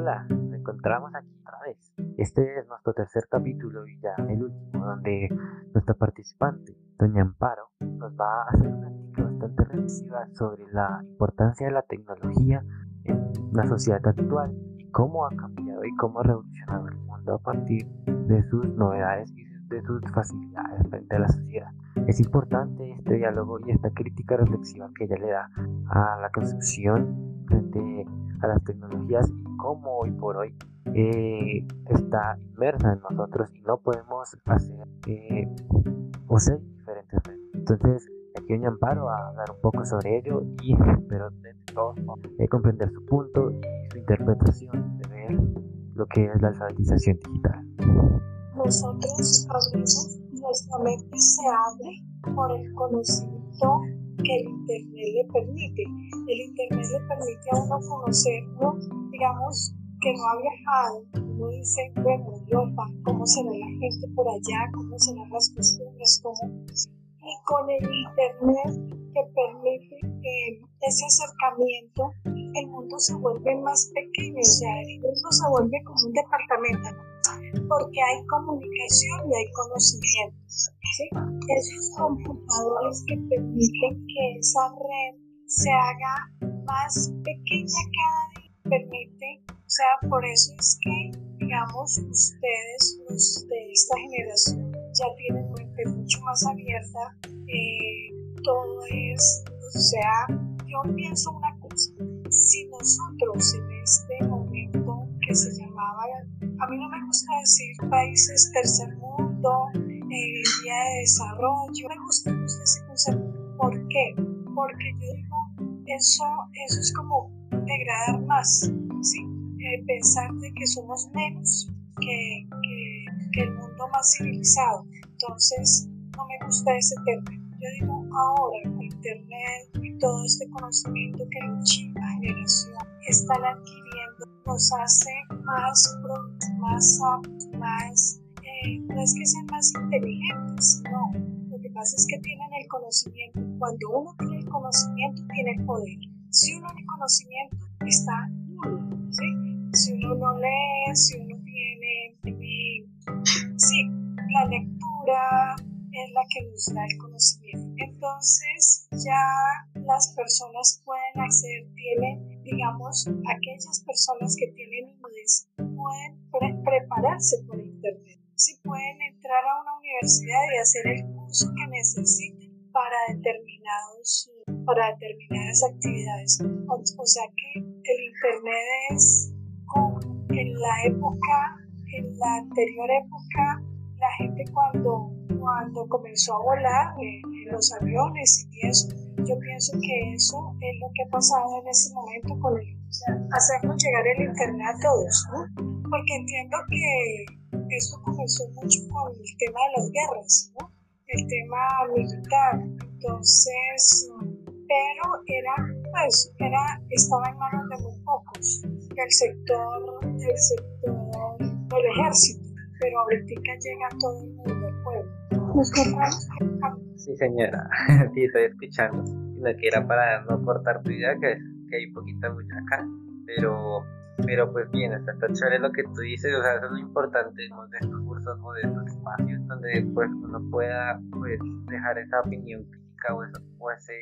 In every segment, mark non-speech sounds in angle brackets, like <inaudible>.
Hola, nos encontramos aquí otra vez. Este es nuestro tercer capítulo y ya el último, donde nuestra participante, Doña Amparo, nos va a hacer una crítica bastante reflexiva sobre la importancia de la tecnología en la sociedad actual y cómo ha cambiado y cómo ha revolucionado el mundo a partir de sus novedades y de sus facilidades frente a la sociedad. Es importante este diálogo y esta crítica reflexiva que ella le da a la construcción frente a las tecnologías y cómo hoy por hoy eh, está inmersa en nosotros y no podemos hacer eh, o ser diferentes. Entonces, aquí doña Amparo a hablar un poco sobre ello y espero de todo eh, comprender su punto y su interpretación de ver lo que es la alfabetización digital. Nosotros abrimos nuestra mente se abre por el conocimiento que el Internet le permite. El Internet le permite a uno conocerlo, digamos, que no ha viajado. Uno dice, bueno, Europa, cómo será la gente por allá, cómo serán las costumbres, cómo... Y con el Internet que permite ese acercamiento, el mundo se vuelve más pequeño, o sea, el mundo se vuelve como un departamento porque hay comunicación y hay conocimiento. Esos computadores que permiten que esa red se haga más pequeña cada día, permite, o sea, por eso es que, digamos, ustedes, los de esta generación, ya tienen mente mucho más abierta, eh, todo es, o sea, yo pienso una cosa, si nosotros en este momento que se llamaba a mí no me gusta países tercer mundo, eh, vía de desarrollo. Me gusta, me ese concepto. ¿Por qué? Porque yo digo, eso, eso es como degradar más, ¿sí? Eh, pensar de que somos menos que, que, el mundo más civilizado. Entonces, no me gusta ese término. Yo digo, ahora Internet y todo este conocimiento que la generación están adquiriendo, nos hace más más más, eh, no es que sean más inteligentes, no. Lo que pasa es que tienen el conocimiento. Cuando uno tiene el conocimiento, tiene el poder. Si uno tiene conocimiento, está nulo, ¿sí? Si uno no lee, si uno tiene, sí, la lectura es la que nos da el conocimiento. Entonces, ya las personas pueden acceder, tienen, digamos, aquellas personas que tienen pueden prepararse por internet. Si pueden entrar a una universidad y hacer el curso que necesiten para determinados para determinadas actividades. O, sea que el internet es como en la época, en la anterior época, la gente cuando, cuando comenzó a volar en los aviones y eso, yo pienso que eso es lo que ha pasado en este momento con el, o hacernos llegar el internet a todos, ¿no? porque entiendo que esto comenzó mucho con el tema de las guerras, ¿no? el tema militar, entonces, pero era, pues, era, estaba en manos de muy pocos, del sector, del sector del ejército, pero ahorita llega todo el mundo al pueblo. ¿Nos contamos? Sí, señora, <laughs> sí, estoy escuchando. Sino que era para no cortar tu idea, que, que hay poquita bulla acá, pero pero pues bien, está, está chévere lo que tú dices, o sea, eso es lo importante de estos cursos o de estos espacios donde pues uno pueda pues dejar esa opinión crítica o, eso, o, ese,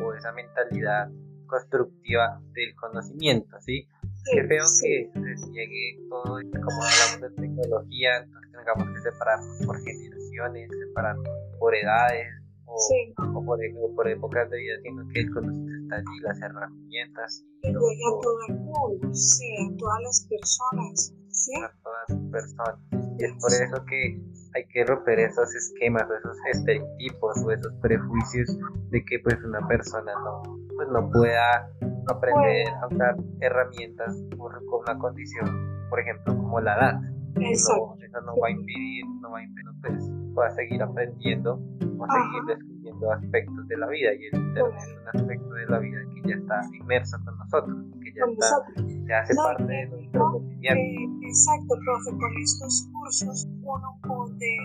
o esa mentalidad constructiva del conocimiento, ¿sí? Qué feo que se llegue todo, como hablamos de tecnología, entonces tengamos que separarnos por generaciones, separarnos por edades, o, por, por, épocas de vida, sino que el conocimiento está allí, las herramientas. Y llega a todo el mundo, sí, a todas las personas. ¿sí? A todas las personas. Y es por eso que hay que romper esos esquemas, esos estereotipos o esos prejuicios de que pues una persona no, pues, no pueda aprender a usar herramientas por, con una condición, por ejemplo, como la edad. Eso no va a impedir, no va a impedir, pues, pueda seguir aprendiendo o seguir descubriendo aspectos de la vida y el internet es un aspecto de la vida que ya está inmerso con nosotros, que ya está, ya hace parte de nuestro cotidiano. exacto, profe, con estos cursos uno puede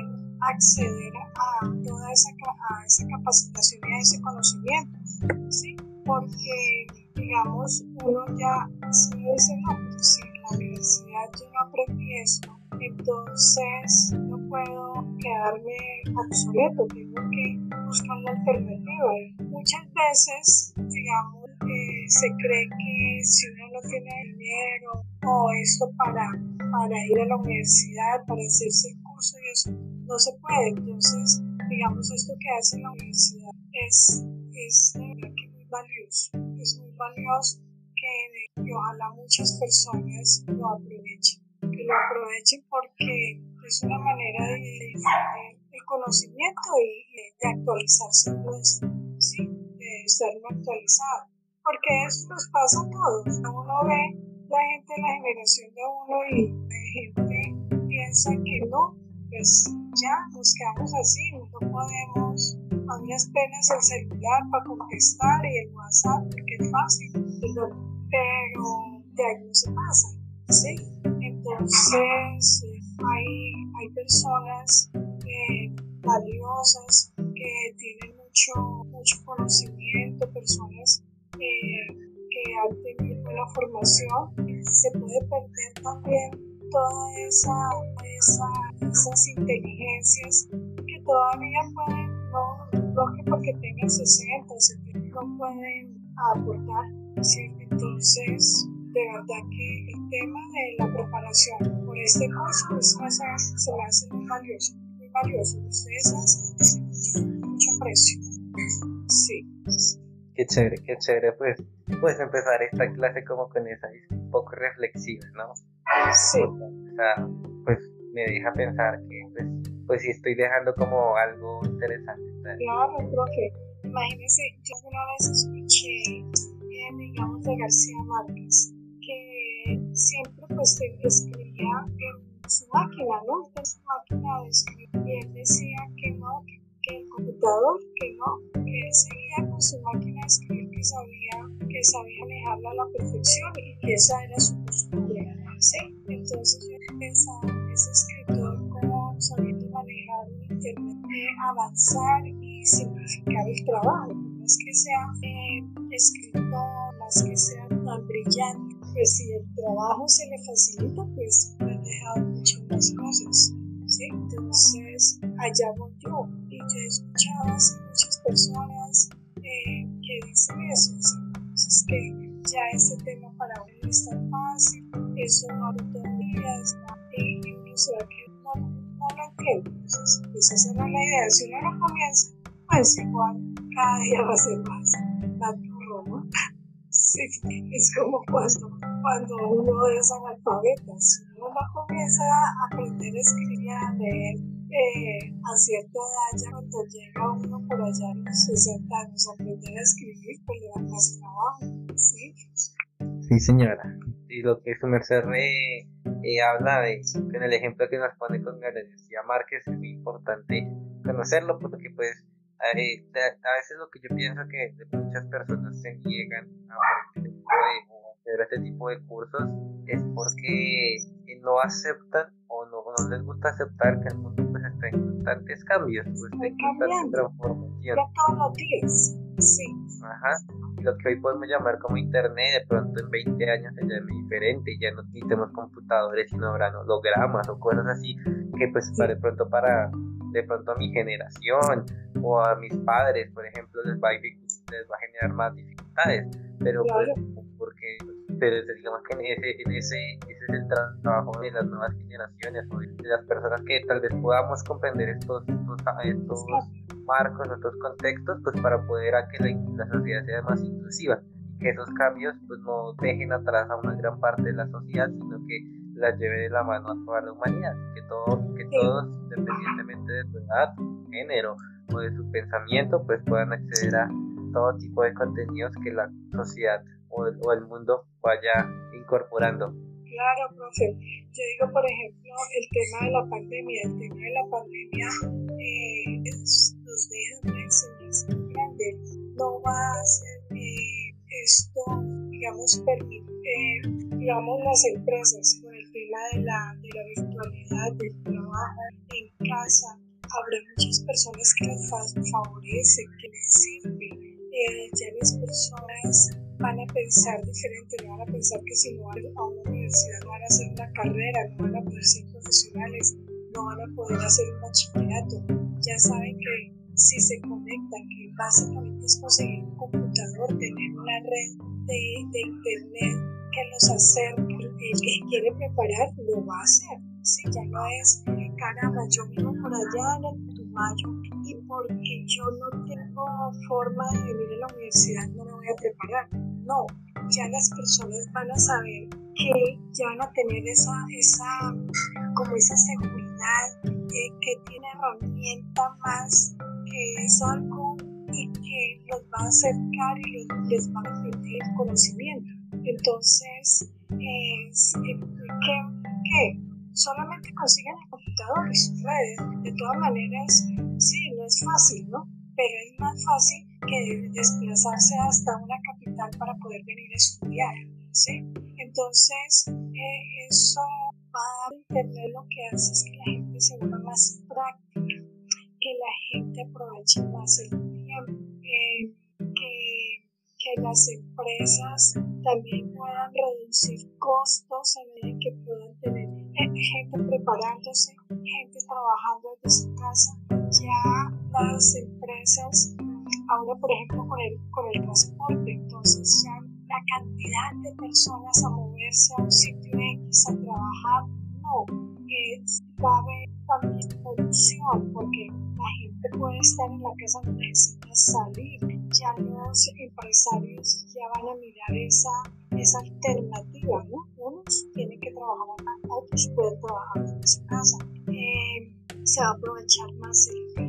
acceder a toda esa, a esa capacitación y a ese conocimiento, ¿sí? Porque, digamos, uno ya, si dice, no, pues, la universidad yo no aprendí esto, entonces no puedo quedarme obsoleto, tengo que buscar una alternativa. muchas veces, digamos, eh, se cree que si uno no tiene dinero o esto para, para ir a la universidad, para hacerse el curso y eso, no se puede. Entonces, digamos, esto que hace la universidad es, es de que muy valioso, muy valioso que, que ojalá muchas personas lo aprovechen, que lo aprovechen porque es una manera de difundir el conocimiento y de actualizarse ¿sí? de estar actualizado. Porque eso nos pasa a todos. Uno ve la gente de la generación de uno y la gente piensa que no, pues ya nos quedamos así, no podemos, a unas penas el celular para contestar y el WhatsApp porque es fácil, pero de ahí no se pasa, ¿sí? Entonces hay, hay personas eh, valiosas que tienen mucho, mucho conocimiento, personas eh, que han tenido buena formación, se puede perder también todas esa, esa, esas inteligencias que todavía pueden, no, no que porque tengan 60 o 70, no pueden aportar. Entonces, de verdad que el tema de la preparación por este curso pues, se, me hace muy valioso, muy valioso. Ustedes hacen mucho, mucho precio. Sí. Qué chévere, qué chévere, pues, puedes empezar esta clase como con esa un poco reflexiva, ¿no? Sí. O sea, pues me deja pensar que, pues, pues sí estoy dejando como algo interesante. Claro, profe. Imagínese, yo una vez escuché, eh, digamos, de García Márquez, que siempre pues escribía en su máquina, ¿no? En su máquina de escribir. Y él decía que no, que que el computador, que no, que él seguía con su máquina de escribir que sabía, que sabía manejarla a la perfección y que esa era su costumbre. ¿sí? Entonces yo pensaba, ese escritor avanzar y simplificar el trabajo, no es que sea eh, escritor, no es que sea tan brillante, pues si el trabajo se le facilita, pues me ha dejado muchas más cosas. ¿sí? Entonces, allá voy yo. Y yo he escuchado a muchas personas eh, que dicen eso, es que ya ese tema para uno es tan fácil, eso no lo días, y uno se va que no, no lo esa es la idea. Si uno no comienza, pues igual cada día va a ser más, más duro, <laughs> Sí, es como cuando, cuando uno es analfabeta, si uno no comienza a aprender a escribir, a leer, eh, a cierta edad, ya cuando llega uno por allá a los 60 años aprender a escribir, pues le da más trabajo, ¿sí? Sí, señora. Y lo que su merced eh, habla de, en el ejemplo que nos pone con García Márquez, es muy importante conocerlo porque pues eh, a veces lo que yo pienso que muchas personas se niegan a hacer este tipo de cursos es porque no aceptan o no, no les gusta aceptar que el mundo pues está en constantes cambios, pues está en constante transformación. todos los días, sí. Ajá. Lo que hoy podemos llamar como internet, de pronto en 20 años se llame diferente, ya no tenemos computadores, sino habrán hologramas o cosas así que pues para de pronto para de pronto a mi generación o a mis padres, por ejemplo, les va a, les va a generar más dificultades, pero pues, porque pero digamos que en ese, en ese, ese es el trabajo de las nuevas generaciones o de las personas que tal vez podamos comprender estos, estos, estos marcos, estos contextos, pues para poder a que la, sociedad sea más inclusiva y que esos cambios pues no dejen atrás a una gran parte de la sociedad, sino que la lleve de la mano a toda la humanidad, que, todo, que todos, independientemente de su edad, género o de su pensamiento, pues puedan acceder a todo tipo de contenidos que la sociedad o el, mundo vaya incorporando. Claro, profe. Yo digo, por ejemplo, el tema de la pandemia. El tema de la pandemia eh, nos deja muy grande. No va a ser eh, esto, digamos, eh, digamos, las empresas con el tema de la, de la virtualidad, del trabajo en casa. Habrá muchas personas que les favorecen, que les sirven eh, ya las personas van a pensar diferente, no van a pensar que si no van a una universidad no van a hacer una carrera, no van a poder ser profesionales, no van a poder hacer un bachillerato. Ya saben que si se conectan, que básicamente es conseguir un computador, tener una red de, de internet que los acerque, el que quiere preparar lo va a hacer. Si ya no es, caramba, yo vivo por allá en el Putumayo y porque yo no tengo forma de venir a la universidad no me voy a preparar. No, ya las personas van a saber que ya van a tener esa, esa, como esa seguridad, eh, que tiene herramienta más, que es algo y que los va a acercar y les, va a permitir conocimiento. Entonces, es, eh, ¿qué? Solamente consiguen el computador y sus redes. De todas maneras, sí, no es fácil, ¿no? Pero es más fácil que desplazarse hasta una capital para poder venir a estudiar, ¿sí? Entonces, eh, eso va a Internet lo que hace es que la gente se vuelva más práctica, gente aproveche más el tiempo, que, que las empresas también puedan reducir costos a medida que puedan tener gente preparándose, gente trabajando desde su casa. Ya las empresas, ahora por ejemplo con el, con el transporte, entonces ya la cantidad de personas a moverse a un sitio X a trabajar, no, es, va también solución porque la gente puede estar en la casa, no necesita salir. Ya los empresarios ya van a mirar esa, esa alternativa, ¿no? Unos tienen que trabajar acá, otros pueden trabajar desde su casa. Eh, se va a aprovechar más el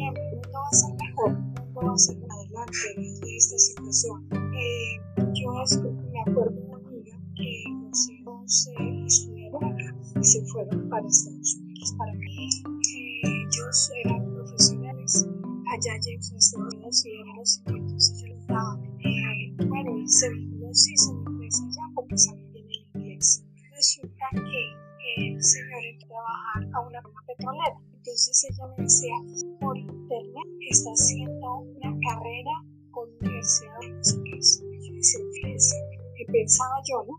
pensaba yo, ¿no?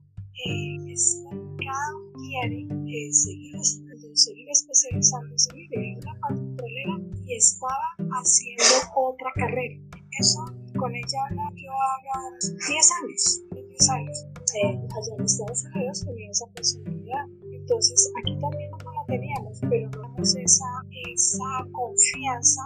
Eh, es cada uno quiere eh, seguir estudiando seguir especializando, seguir en una petrolera y estaba haciendo otra carrera. Eso con ella yo haga 10 años, 10 años. Eh, allá en Estados Unidos tenía esa posibilidad. Entonces aquí también no la teníamos, pero no esa, esa confianza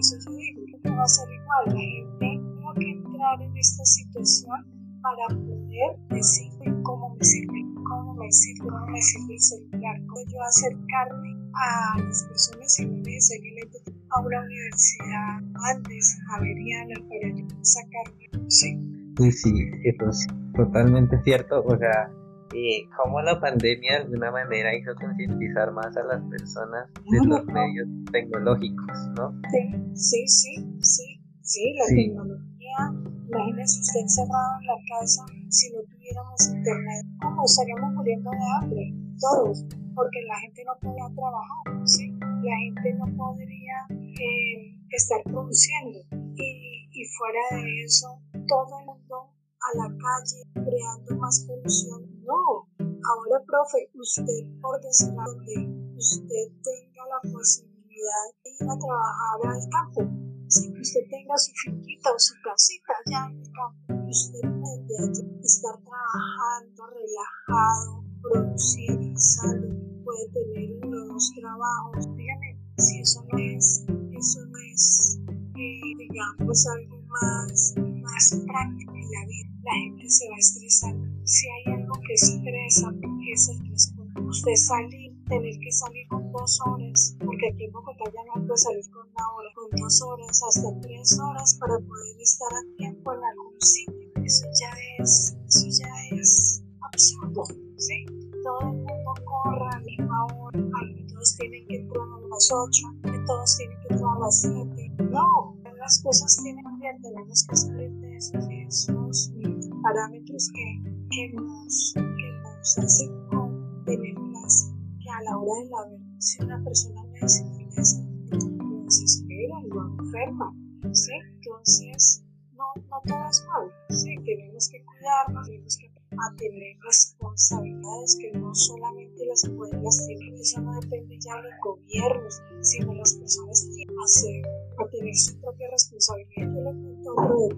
eso yo digo, que va a ser igual. La gente que entrar en esta situación para poder decir cómo me sirve, cómo me sirve, cómo me sirve el celular, cómo yo acercarme a las personas y no necesariamente a una universidad antes, averiana, para yo sacarme, sí. Sí, sí, eso es totalmente cierto, o sea, eh, cómo la pandemia de alguna manera hizo concientizar más a las personas de los medios tecnológicos, ¿no? Sí, sí, sí, sí, la tecnología Imagínese usted encerrado en la casa si no tuviéramos internet. ¿Cómo estaríamos muriendo de hambre? Todos, porque la gente no podía trabajar, ¿sí? La gente no podría eh, estar produciendo. Y, y fuera de eso, todo el mundo a la calle creando más polución. No, ahora, profe, usted por decir donde usted tenga la posibilidad de ir a trabajar al campo, que usted tenga su finquita o su casita allá en el campo, usted puede estar trabajando relajado, produciendo, puede tener nuevos trabajos. Dígame si eso no es, eso no es, eh, digamos, algo más, más práctico en la vida. La gente se va a estresar. Si hay algo que estresa, es el transporte. Usted salir tener que salir con dos horas, porque aquí en Bogotá ya no puede salir con una hora, con dos horas, hasta tres horas para poder estar a tiempo en algún sitio. Eso ya es, eso ya es absurdo, ¿sí? Todo el mundo corre a la misma hora, que todos tienen que entrar a las ocho, que todos tienen que entrar a las siete. No, las cosas tienen que tenemos que salir de esos, parámetros que, que, nos, que hacen tener unas a la hora de la verdad, si una persona necesita lo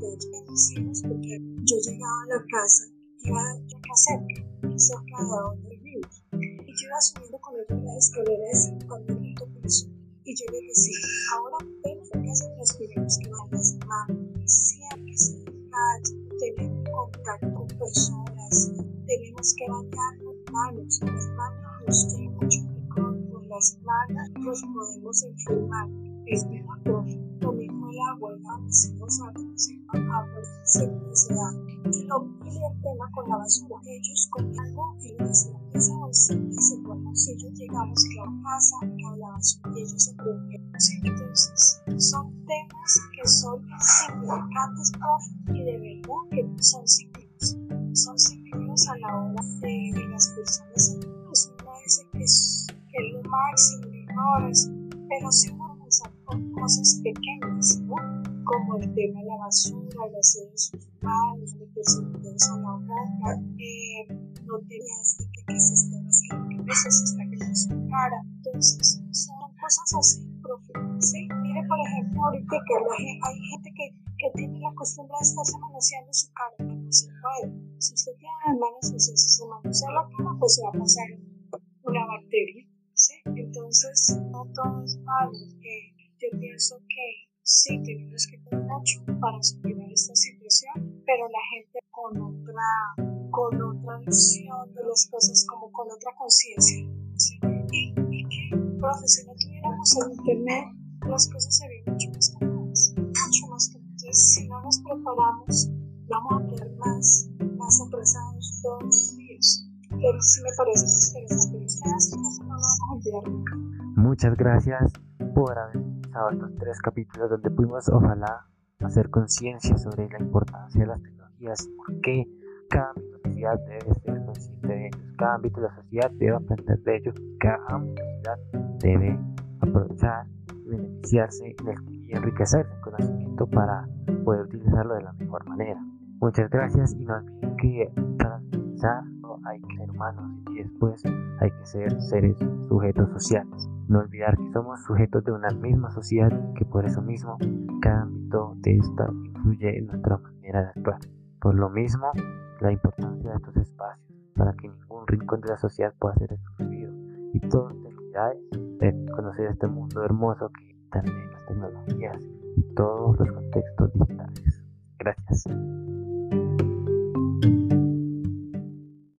otro detalle que decimos porque yo llegaba a la casa, iba acá cerca, cerca de donde vivimos, y yo iba subiendo con ellos las escaleras cuando quinto piso, y yo le decía, tema con la basura, ellos con algo y les esa bolsita se si ellos llegamos a la casa, a la basura y ellos se preocupan. Entonces, son temas que son significantes, y de verdad que son significativos. Son significativos a la hora de, de las personas. Pues uno que es, es lo máximo, mejores, pero si uno piensa con cosas pequeñas, ¿no? Como el tema de la basura, el hacer sus manos, meterse los a la boca, eh, no tenía este que, que se está rascando que se está quedando su cara. Entonces, son cosas así profundas. ¿sí? Mire, por ejemplo, ahorita que hay gente que, tiene la costumbre de estarse manoseando su cara, no se puede. Si usted tiene las manos sucias y se manosea la cara, pues se va a pasar una bacteria. ¿sí? Entonces, no todo es malo. Eh, yo pienso que sí tenemos para superar esta situación, pero la gente con otra, con otra visión de las cosas, como con otra conciencia. ¿sí? Y, y que, profe, si no tuviéramos el internet, las cosas serían mucho más cómodas, mucho más. Entonces, si no nos preparamos, vamos a quedar más, más atrasados todos los días. Pero sí me parece muy interesante. Ustedes no lo vamos a olvidar nunca. Muchas gracias por haber estos tres capítulos donde pudimos ojalá hacer conciencia sobre la importancia de las tecnologías y por qué cada ámbito de la sociedad debe ser consciente de ellos, cada ámbito de la sociedad debe aprender de ellos, cada ámbito de la sociedad debe aprovechar beneficiarse y enriquecerse en conocimiento para poder utilizarlo de la mejor manera. Muchas gracias y no olviden que para utilizar hay que ser humanos y después hay que ser seres sujetos sociales. No olvidar que somos sujetos de una misma sociedad y que por eso mismo cada ámbito de esta influye en nuestra manera de actuar. Por lo mismo, la importancia de estos espacios para que ningún rincón de la sociedad pueda ser excluido y todas las actividades de conocer este mundo hermoso que también las tecnologías y todos los contextos digitales. Gracias.